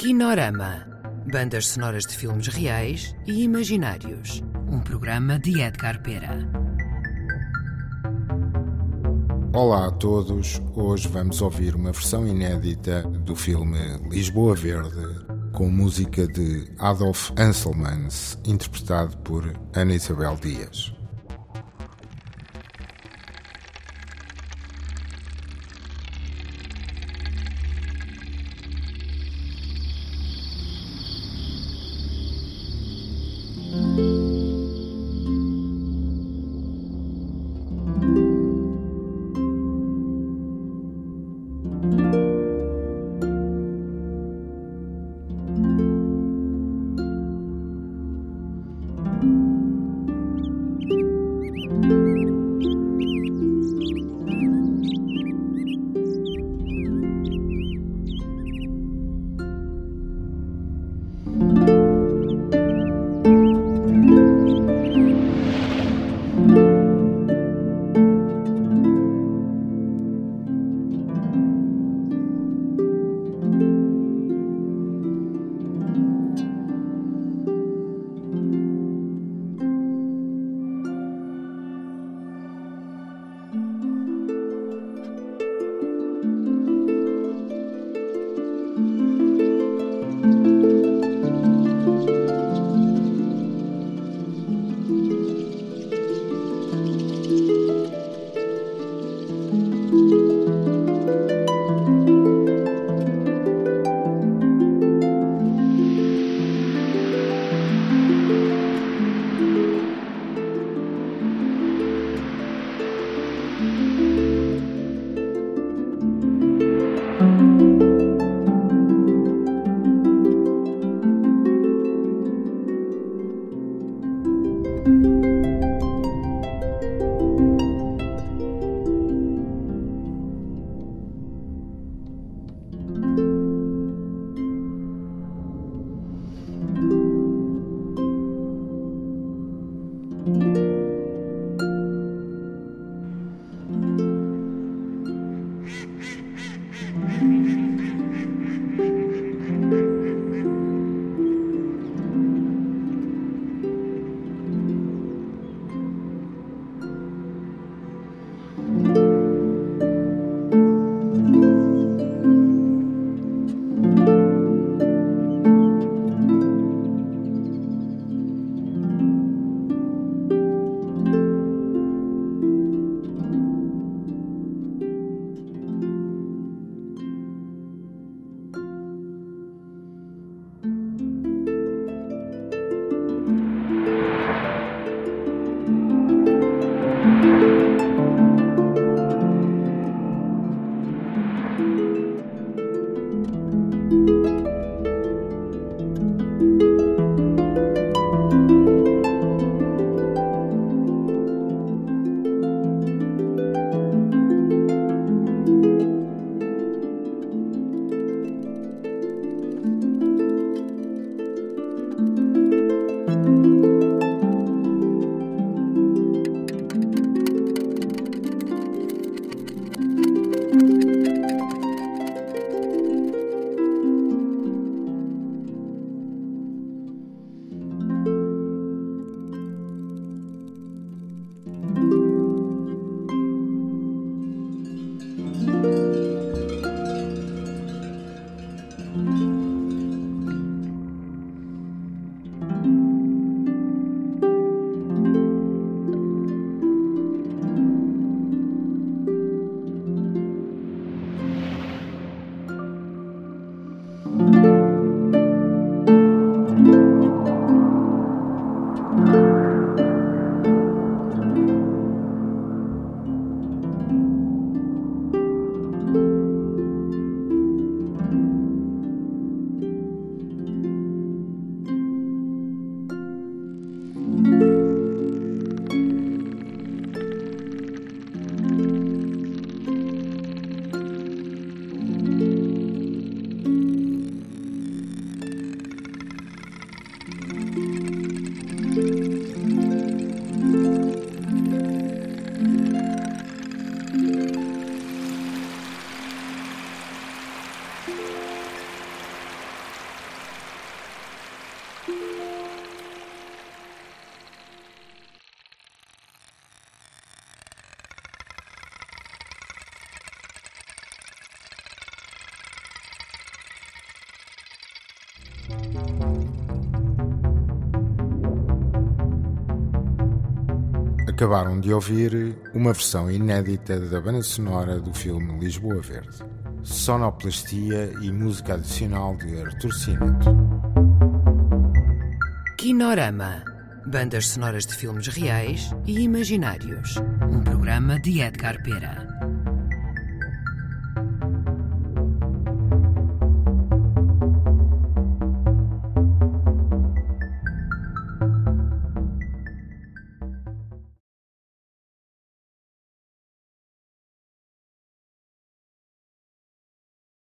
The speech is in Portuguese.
Kinorama. Bandas sonoras de filmes reais e imaginários. Um programa de Edgar Pera. Olá a todos. Hoje vamos ouvir uma versão inédita do filme Lisboa Verde, com música de Adolf Anselmans, interpretado por Ana Isabel Dias. acabaram de ouvir uma versão inédita da banda sonora do filme Lisboa Verde, sonoplastia e música adicional de Artur Sinato. Kinorama. Bandas sonoras de filmes reais e imaginários. Um programa de Edgar Pera.